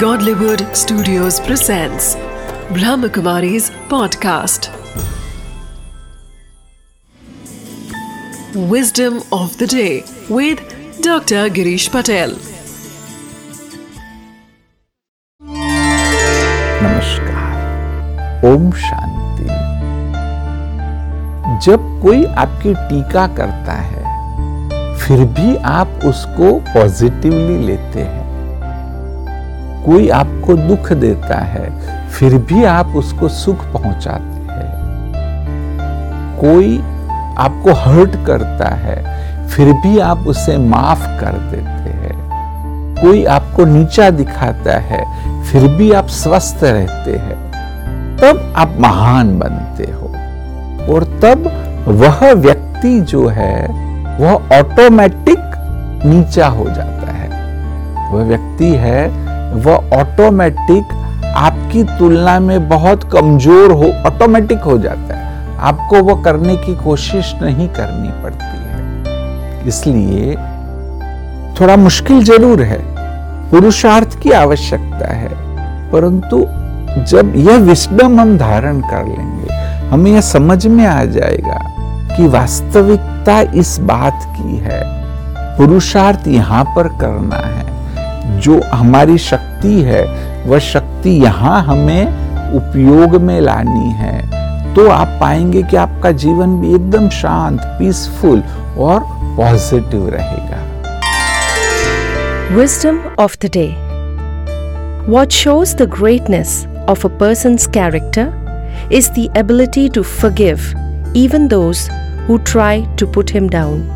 Godlywood Studios presents Brahmakumari's podcast. Wisdom of the day with Dr. Girish Patel. नमस्कार ओम शांति जब कोई आपकी टीका करता है फिर भी आप उसको पॉजिटिवली लेते हैं कोई आपको दुख देता है, फिर भी आप उसको सुख पहुंचाते हैं। कोई आपको हर्ट करता है, फिर भी आप उसे माफ़ कर देते हैं। कोई आपको नीचा दिखाता है, फिर भी आप स्वस्थ रहते हैं। तब आप महान बनते हो। और तब वह व्यक्ति जो है, वह ऑटोमेटिक नीचा हो जाता है। वह व्यक्ति है वह ऑटोमेटिक आपकी तुलना में बहुत कमज़ोर हो ऑटोमेटिक हो जाता है। आपको वो करने की कोशिश नहीं करनी पड़ती है। इसलिए थोड़ा मुश्किल ज़रूर है। पुरुषार्थ की आवश्यकता है। परंतु जब यह विस्डम हम धारण कर लेंगे, हमें यह समझ में आ जाएगा कि वास्तविकता इस बात की है। पुरुषार्थ यहाँ पर करना है। जो हमारी शक्ति है, वह शक्ति यहाँ हमें उपयोग में लानी है। तो आप पाएँगे कि आपका जीवन भी एकदम शांत पीसफुल और पॉजिटिव रहेगा। Wisdom of the day what shows the greatness of a person character is the ability to forgive even those who try to put him down